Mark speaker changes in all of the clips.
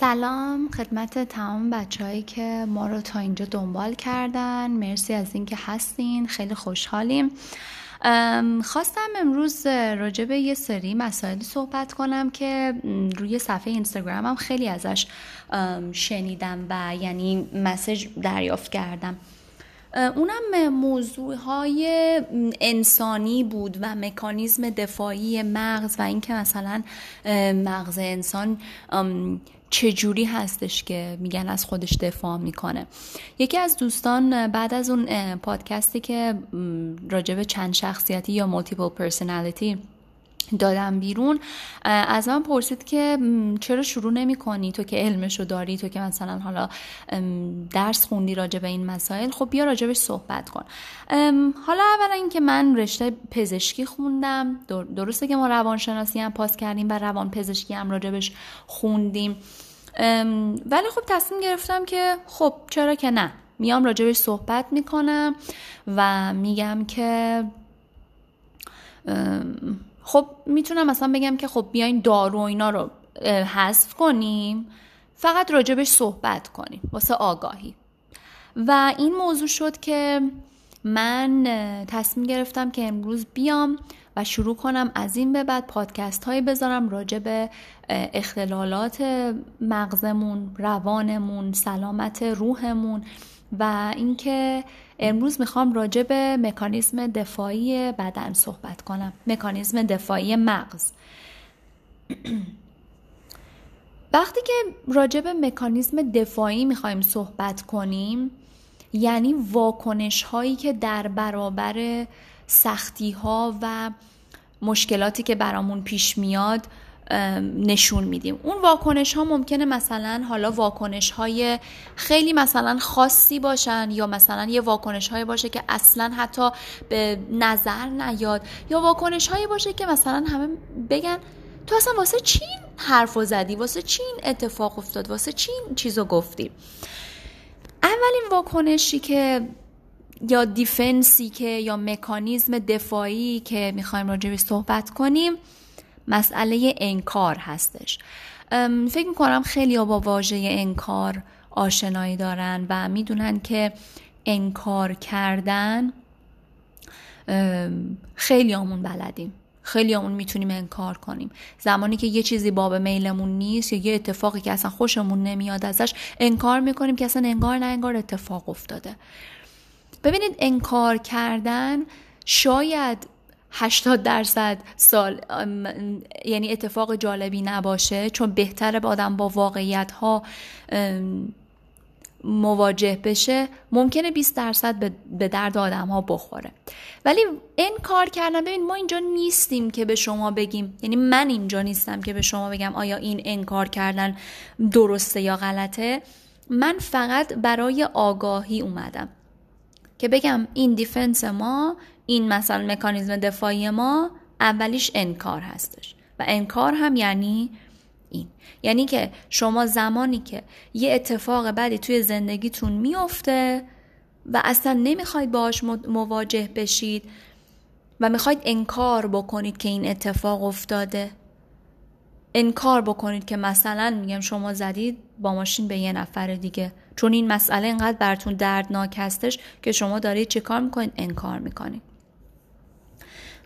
Speaker 1: سلام خدمت تمام بچههایی که ما رو تا اینجا دنبال کردن. مرسی از اینکه هستین. خیلی خوشحالیم. خواستم امروز راجع به یه سری مسائلی صحبت کنم که روی صفحه اینستاگرامم خیلی ازش شنیدم و یعنی مسج دریافت کردم. اونم موضوع های انسانی بود و مکانیزم دفاعی مغز و اینکه مثلا مغز انسان چجوری هستش که میگن از خودش دفاع می‌کنه. یکی از دوستان بعد از اون پادکستی که راجب چند شخصیتی یا multiple personality دادم بیرون از من پرسید که چرا شروع نمی کنی؟ تو که علمشو داری تو که مثلا حالا درس خوندی راجع به این مسائل خب بیا راجبش صحبت کن. حالا اولا اینکه من رشته پزشکی خوندم درسته که ما روانشناسی هم پاس کردیم و روان پزشکی هم راجبش خوندیم. ولی خب تصمیم گرفتم که خب چرا که نه. میام راجبش صحبت می‌کنم و میگم که خب می‌تونم مثلا بگم که خب بیاین دارو اینا رو حذف کنیم. فقط راجبش صحبت کنیم واسه آگاهی. و این موضوع شد که من تصمیم گرفتم که امروز بیام و شروع کنم از این به بعد پادکست هایی بذارم راجع به اختلالات مغزمون روانمون سلامت روحمون. و اینکه امروز می‌خوام راجع به مکانیزم دفاعی بدن صحبت کنم. مکانیزم دفاعی مغز. وقتی که راجع به مکانیزم دفاعی می‌خوایم صحبت کنیم یعنی واکنش هایی که در برابر سختی ها و مشکلاتی که برامون پیش میاد نشون میدیم. اون واکنش ها ممکنه مثلا حالا واکنش های خیلی مثلا خاصی باشن یا مثلا یه واکنش های باشه که اصلا حتی به نظر نیاد یا واکنش هایی باشه که مثلا همه بگن تو اصلا واسه چین حرف زدی؟ واسه چین اتفاق افتاد؟ واسه چین چیزو گفتی؟ اولین واکنشی که یا دیفنسی که یا مکانیزم دفاعی که می‌خوایم راجع به صحبت کنیم مسئله انکار هستش. فکر می‌کنم خیلی با واژه انکار آشنایی دارن و می‌دونن که انکار کردن خیلی آمون بلدیم. خیلی آمون می‌تونیم انکار کنیم. زمانی که یه چیزی باب میلمون نیست یا یه اتفاقی که اصلا خوشمون نمیاد ازش انکار می‌کنیم که اصلا انگار نه انگار اتفاق افتاده. ببینید انکار کردن شاید 80 درصد سال یعنی اتفاق جالبی نباشه چون بهتره به آدم با واقعیت ها مواجه بشه ممکنه 20 درصد به درد آدم ها بخوره. ولی این کار کردن ببین ما اینجا نیستیم که به شما بگیم یعنی من اینجا نیستم که به شما بگم آیا این انکار کردن درسته یا غلطه. من فقط برای آگاهی اومدم که بگم این دیفنس ما این مثلا مکانیزم دفاعی ما اولیش انکار هستش. و انکار هم یعنی این. یعنی که شما زمانی که یه اتفاق بدی توی زندگیتون میفته و اصلا نمی‌خواید باهاش مواجه بشید و می‌خواید انکار بکنید که این اتفاق افتاده. انکار بکنید که مثلا میگم شما زدید با ماشین به یه نفر دیگه. چون این مسئله اینقدر براتون دردناک هستش که شما دارید چه کار می‌کنید؟ انکار می‌کنید.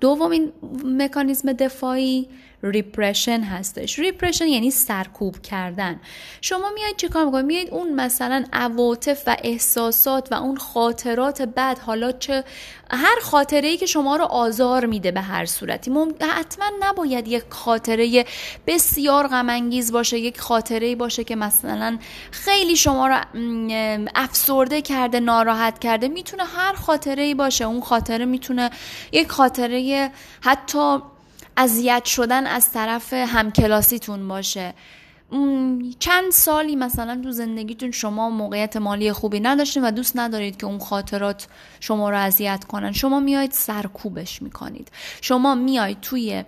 Speaker 1: دومین مکانیزم دفاعی repression هستش. repression یعنی سرکوب کردن. شما میایید چیکار می‌کنید؟ میایید اون مثلا عواطف و احساسات و اون خاطرات بد حالا چه هر خاطره ای که شما رو آزار میده به هر صورتی. حتما نباید یک خاطره بسیار غم باشه یک خاطره ای باشه که مثلا خیلی شما رو افسرده کرده ناراحت کرده. می‌تونه هر خاطره ای باشه. اون خاطره می‌تونه یک خاطره حتی اذیت شدن از طرف همکلاسیتون باشه. چند سالی مثلا تو زندگیتون شما موقعیت مالی خوبی نداشتین و دوست ندارید که اون خاطرات شما رو اذیت کنن. شما میاید سرکوبش می‌کنید. شما میاید توی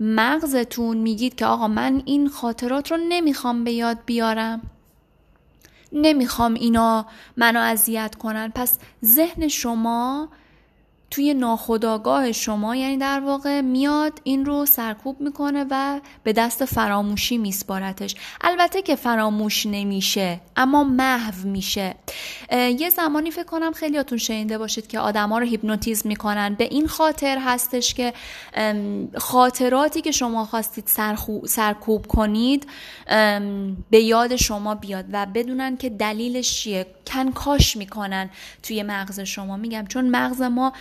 Speaker 1: مغزتون میگید که آقا من این خاطرات رو نمی‌خوام به یاد بیارم. نمی‌خوام اینا منو اذیت کنن. پس ذهن شما توی ناخودآگاه شما یعنی در واقع میاد این رو سرکوب می‌کنه و به دست فراموشی میسپارتش. البته که فراموش نمیشه اما محو میشه. یه زمانی فکر کنم خیلیاتون شنیده باشید که آدما رو هیپنوتیزم می‌کنن. به این خاطر هستش که خاطراتی که شما خواستید سرکوب کنید به یاد شما بیاد و بدونن که دلیلش چیه. کنکاش می‌کنن توی مغز شما. میگم چون مغز ما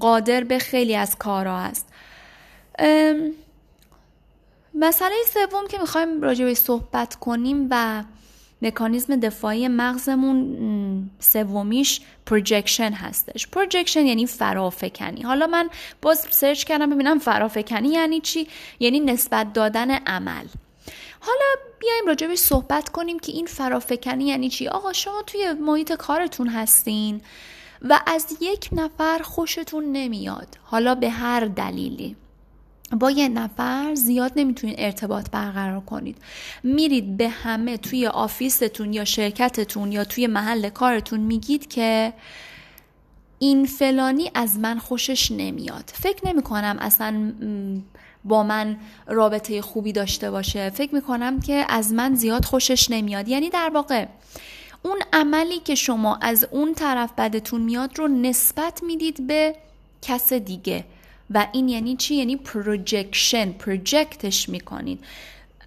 Speaker 1: قادر به خیلی از کارها هست مسئله سوم که می‌خوایم راجع به صحبت کنیم و مکانیزم دفاعی مغزمون سومیش projection هستش. projection یعنی فرافکنی. حالا من باز search کردم ببینم فرافکنی یعنی چی؟ یعنی نسبت دادن عمل. حالا بیایم راجبش صحبت کنیم که این فرافکنی یعنی چی؟ آقا شما توی محیط کارتون هستین. و از یک نفر خوشتون نمیاد. حالا به هر دلیلی. با یه نفر زیاد نمی‌تونید ارتباط برقرار کنید. میرید به همه توی office تون یا شرکتتون یا توی محل کارتون میگید که این فلانی از من خوشش نمیاد. فکر نمی کنم اصلا با من رابطه خوبی داشته باشه. فکر می‌کنم که از من زیاد خوشش نمیاد. یعنی در واقع اون عملی که شما از اون طرف بدتون میاد رو نسبت می‌دید به کس دیگه. و این یعنی چی؟ یعنی projection project ش می‌کنید.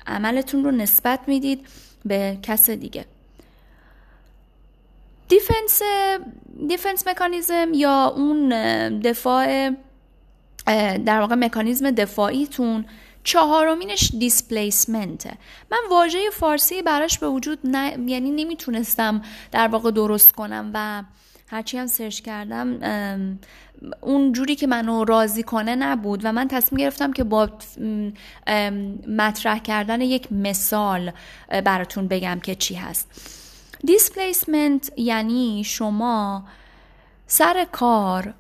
Speaker 1: عملتون رو نسبت می‌دید به کس دیگه. defense defense mechanism یا اون دفاع در واقع مکانیزم دفاعیتون چهارمینش displacement ه من واژه فارسی براش به وجود نه یعنی نمی‌تونستم در واقع درست کنم و هرچی هم search کردم اون جوری که منو راضی کنه نبود و من تصمیم گرفتم که با مطرح کردن یک مثال براتون بگم که چی هست. دیسپلیسمنت یعنی شما سر کار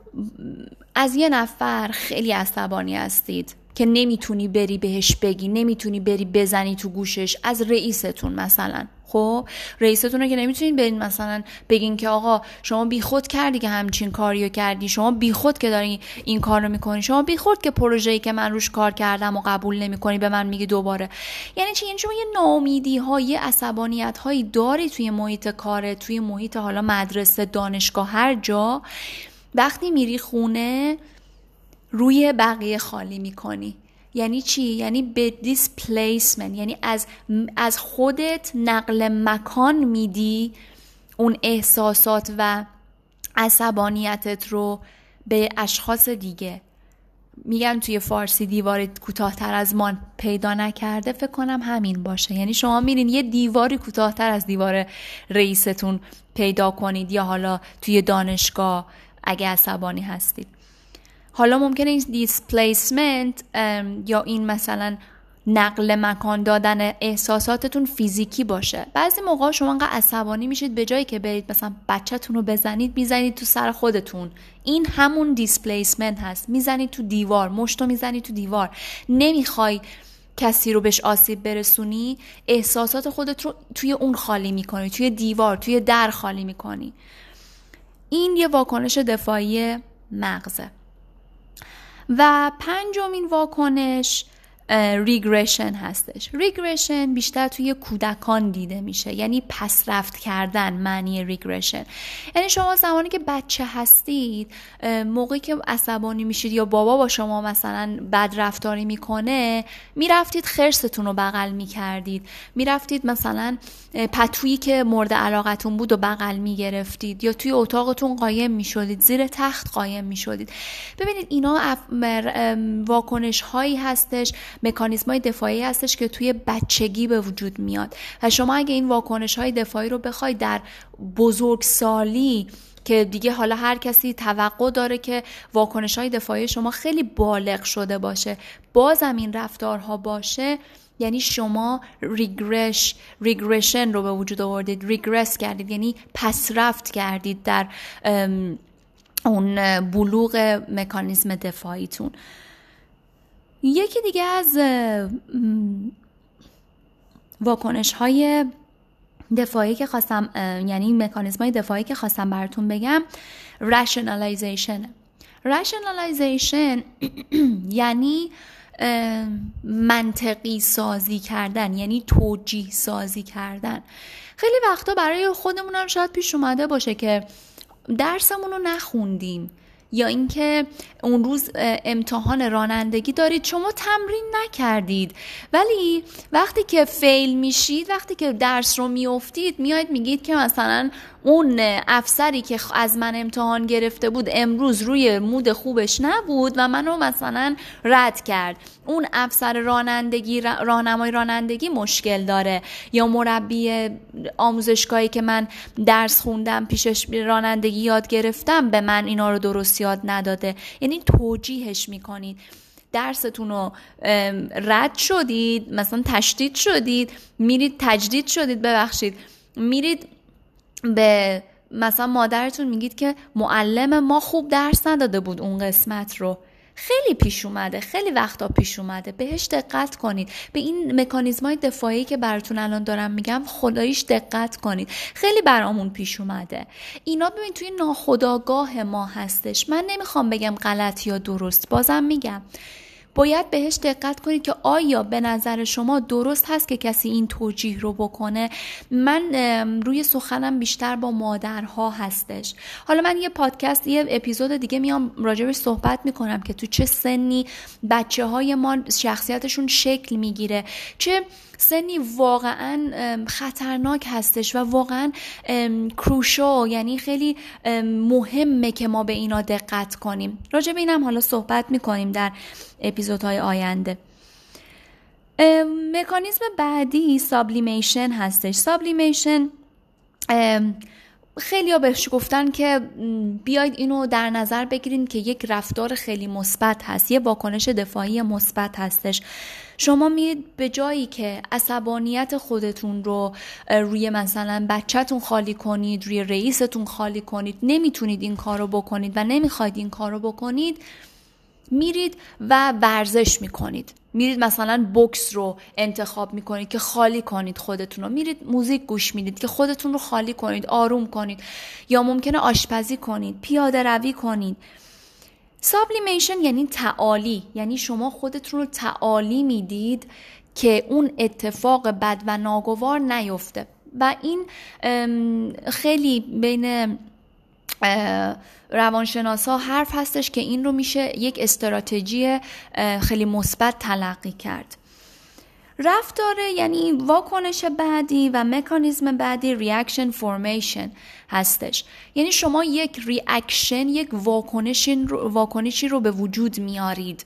Speaker 1: از یه نفر خیلی عصبانی هستید. که نمی‌تونی بری بهش بگی نمی‌تونی بری بزنی تو گوشش از رئیستون مثلا. خب رئیستون رو که نمی‌تونید برین مثلا بگین که آقا شما بیخود کردی که همچین کاریو کردی شما بیخود که داری این کار رو می‌کنی شما بیخود که پروژه‌ای که من روش کار کردم و قبول نمی‌کنی به من میگی دوباره. یعنی چی؟ یعنی شما یه ناامیدی ها یه عصبانیت هایی داری توی محیط کاره توی محیط حالا مدرسه دانشگاه هر جا. وقتی میری خونه روی بقیه خالی می‌کنی. یعنی چی؟ یعنی به دیسپلیسمنت یعنی از از خودت نقل مکان میدی اون احساسات و عصبانیتت رو به اشخاص دیگه. میگن توی فارسی دیوار کوتاهتر از مان پیدا نکرده. فکر کنم همین باشه. یعنی شما میرین یه دیواری کوتاهتر از دیوار رئیستون پیدا کنید یا حالا توی دانشگاه اگه عصبانی هستید. حالا ممکنه این دیسپلیسمنت یا این مثلا نقل مکان دادن احساساتتون فیزیکی باشه. بعضی موقع شما انقدر عصبانی میشید به جایی که برید مثلا بچهتون رو بزنید می‌زنید تو سر خودتون. این همون displacement هست. می‌زنید تو دیوار مشتو می‌زنید تو دیوار. نمی‌خوای کسی رو بهش آسیب برسونی احساسات خودت رو توی اون خالی می‌کنی توی دیوار توی در خالی می‌کنی. این یه واکنش دفاعی مغزه. و پنجمین واکنش regression هستش. regression بیشتر توی کودکان دیده میشه. یعنی پس رفت کردن معنی regression یعنی شما زمانی که بچه هستید موقعی که عصبانی میشید یا بابا با شما مثلا بد رفتاری می‌کنه می‌رفتید خرستون رو بغل می‌کردید. می‌رفتید مثلا پتویی که مورد علاقتون بود و بغل می‌گرفتید یا توی اتاقتون قایم می‌شدید زیر تخت قایم می‌شدید. ببینید اینا واکنش هایی هستش. مکانیزم های دفاعی هستش که توی بچگی به وجود میاد. و شما اگه این واکنش های دفاعی رو بخواید در بزرگسالی که دیگه حالا هر کسی توقع داره که واکنش های دفاعی شما خیلی بالغ شده باشه بازم این رفتارها باشه یعنی شما ریگرش ریگرشن رو به وجود آوردید ریگرس کردید یعنی پس رفت کردید در اون بلوغ مکانیزم دفاعیتون. یکی دیگه از واکنش های دفاعی که خواستم یعنی مکانیزم های دفاعی که خواستم براتون بگم رشنالایزیشن rationalization یعنی منطقی سازی کردن یعنی توجیه سازی کردن. خیلی وقتا برای خودمون شاید پیش اومده باشه که درسمون رو نخوندیم. یا اینکه اون روز امتحان رانندگی دارید شما تمرین نکردید. ولی وقتی که فیل میشید وقتی که درس رو میافتید میاید میگید که مثلا اون افسری که از من امتحان گرفته بود امروز روی مود خوبش نبود و منو مثلا رد کرد. اون افسر رانندگی راهنمای رانندگی مشکل داره. یا مربی آموزشگاهی که من درس خوندم پیشش رانندگی یاد گرفتم به من اینا رو درست یاد نداده. یعنی توجیهش می‌کنید. درستون رو رد شدید مثلا تشدید شدید میرید تجدید شدید ببخشید. میرید به مثلا مادرتون میگید که معلم ما خوب درس نداده بود اون قسمت رو. خیلی پیش اومده خیلی وقتا پیش اومده. بهش دقت کنید. به این مکانیزمای دفاعی که براتون الان دارم میگم خداییش دقت کنید. خیلی برامون پیش اومده. اینا ببین توی ناخداگاه ما هستش. من نمی‌خوام بگم غلط یا درست. بازم میگم. باید بهش دقت کنید که آیا به نظر شما درست هست که کسی این توجیه رو بکنه؟ من روی سخنم بیشتر با مادرها هستش. حالا من یه پادکست یه اپیزود دیگه میام راجبش صحبت می‌کنم که تو چه سنی بچه های ما شخصیتشون شکل می‌گیره. چه سنی واقعا خطرناک هستش و واقعا کروشو یعنی خیلی مهمه که ما به اینا دقت کنیم. راجع به اینم حالا صحبت می‌کنیم در اپیزودهای آینده. مکانیزم بعدی سابلیمیشن هستش. سابلیمیشن خیلی ها بهش گفتن که بیاید اینو در نظر بگیرید که یک رفتار خیلی مثبت هست. یه واکنش دفاعی مثبت هستش. شما میرید به جایی که عصبانیت خودتون رو روی مثلا بچهتون خالی کنید روی رئیستون خالی کنید نمی‌تونید این کار رو بکنید و نمی‌خواید این کار رو بکنید میرید و ورزش می‌کنید. میرید مثلا بکس رو انتخاب می‌کنید که خالی کنید خودتون رو. میرید موزیک گوش می‌دید که خودتون رو خالی کنید آروم کنید یا ممکنه آشپزی کنید پیاده روی کنید. سابلیمیشن یعنی تعالی. یعنی شما خودتون رو تعالی می‌دید که اون اتفاق بد و ناگوار نیفته. و این خیلی بین روانشناسا حرف هستش که این رو میشه یک استراتژی خیلی مثبت تلقی کرد. رفتاره یعنی واکنش بعدی و مکانیزم بعدی reaction formation هستش. یعنی شما یک reaction یک واکنشی رو به وجود میارید.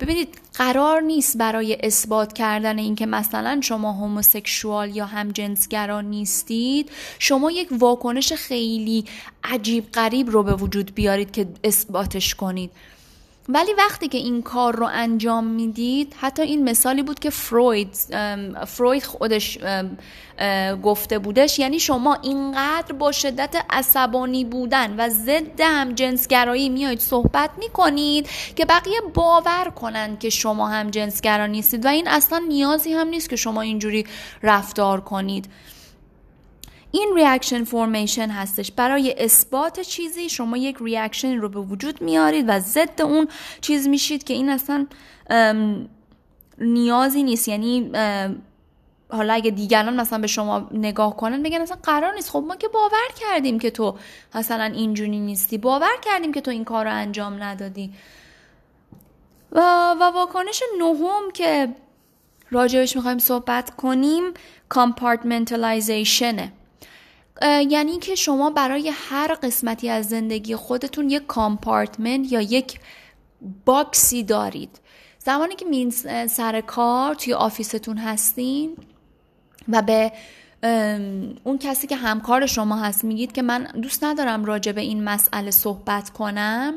Speaker 1: ببینید قرار نیست برای اثبات کردن اینکه مثلا شما هوموسکشوال یا هم جنسگرا نیستید شما یک واکنش خیلی عجیب غریب رو به وجود بیارید که اثباتش کنید. ولی وقتی که این کار رو انجام می‌دید حتی این مثالی بود که فروید فروید خودش گفته بودش یعنی شما اینقدر با شدت عصبانی بودن و ضد هم جنسگرایی میایید صحبت می‌کنید که بقیه باور کنند که شما همجنسگرا نیستید و این اصلا نیازی هم نیست که شما اینجوری رفتار کنید. این reaction formation هستش. برای اثبات چیزی شما یک reaction رو به وجود میارید و ضد اون چیز میشید که این اصلا نیازی نیست. یعنی حالا اگه دیگران مثلا به شما نگاه کنن بگن اصلا قرار نیست. خب ما که باور کردیم که تو مثلا اینجوری نیستی. باور کردیم که تو این کار رو انجام ندادی. و, و واکنش نهم که راجبش می‌خوایم صحبت کنیم compartmentalization ه یعنی که شما برای هر قسمتی از زندگی خودتون یک compartment یا یک box ی دارید. زمانی که می‌رین سر کار توی office تون هستین و به اون کسی که همکار شما هست میگید که من دوست ندارم راجع به این مسئله صحبت کنم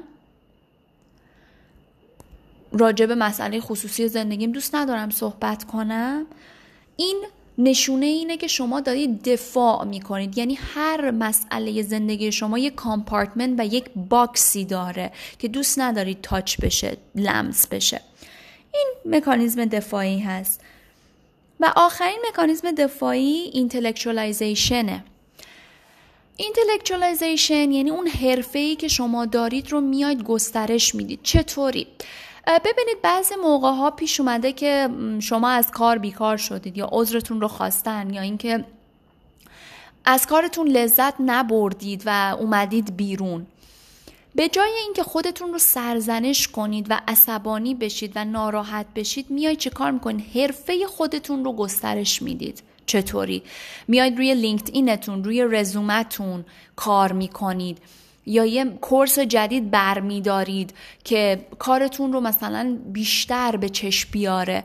Speaker 1: راجع به مسئله خصوصی زندگیم دوست ندارم صحبت کنم. این نشونه اینه که شما دارید دفاع می‌کنید. یعنی هر مسئله زندگی شما یک کامپارتمنت و یک باکسی داره که دوست ندارید تاچ بشه لمس بشه. این مکانیزم دفاعی هست. و آخرین مکانیزم دفاعی اینتלקچوالایزیشنه اینتלקچوالایزیشن یعنی اون حرفه‌ای که شما دارید رو میاید گسترش می‌دید. چطوری؟ ببینید بعضی موقع ها پیش اومده که شما از کار بیکار شدید یا عذرتون رو خواستن یا اینکه از کارتون لذت نبردید و اومدید بیرون. به جای اینکه خودتون رو سرزنش کنید و عصبانی بشید و ناراحت بشید میای چه کار می‌کنید؟ حرفه خودتون رو گسترش می‌دید. چطوری؟ میاید روی لینکد اینتون روی رزومتون کار می‌کنید. یا یه کورس جدید برمیدارید که کارتون رو مثلا بیشتر به چشم بیاره.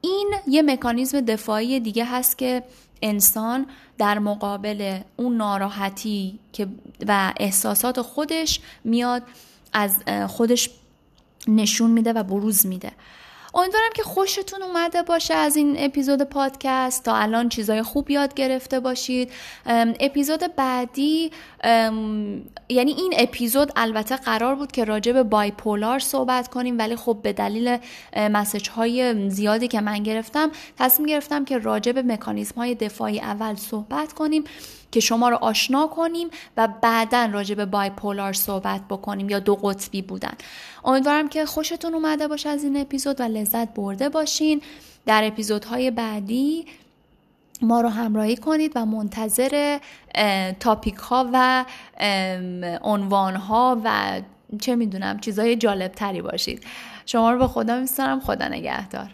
Speaker 1: این یه مکانیزم دفاعی دیگه هست که انسان در مقابل اون ناراحتی که و احساسات خودش میاد از خودش نشون میده و بروز میده. امیدوارم که خوشتون اومده باشه از این اپیزود پادکست. تا الان چیزای خوب یاد گرفته باشید. اپیزود بعدی یعنی این اپیزود البته قرار بود که راجع به بایپولار صحبت کنیم ولی خب به دلیل مسج های زیادی که من گرفتم تصمیم گرفتم که راجع به مکانیزم های دفاعی اول صحبت کنیم که شما رو آشنا کنیم و بعدا راجع به بایپولار صحبت بکنیم یا دو قطبی بودن. امیدوارم که خوشتون اومده باشه از این اپیزود و لذت برده باشین. در اپیزودهای بعدی ما رو همراهی کنید و منتظر تاپیک ها و عنوان ها و چه می‌دونم چیزهای جالب تری باشید. شما رو به خدا میستارم خدا نگهدار.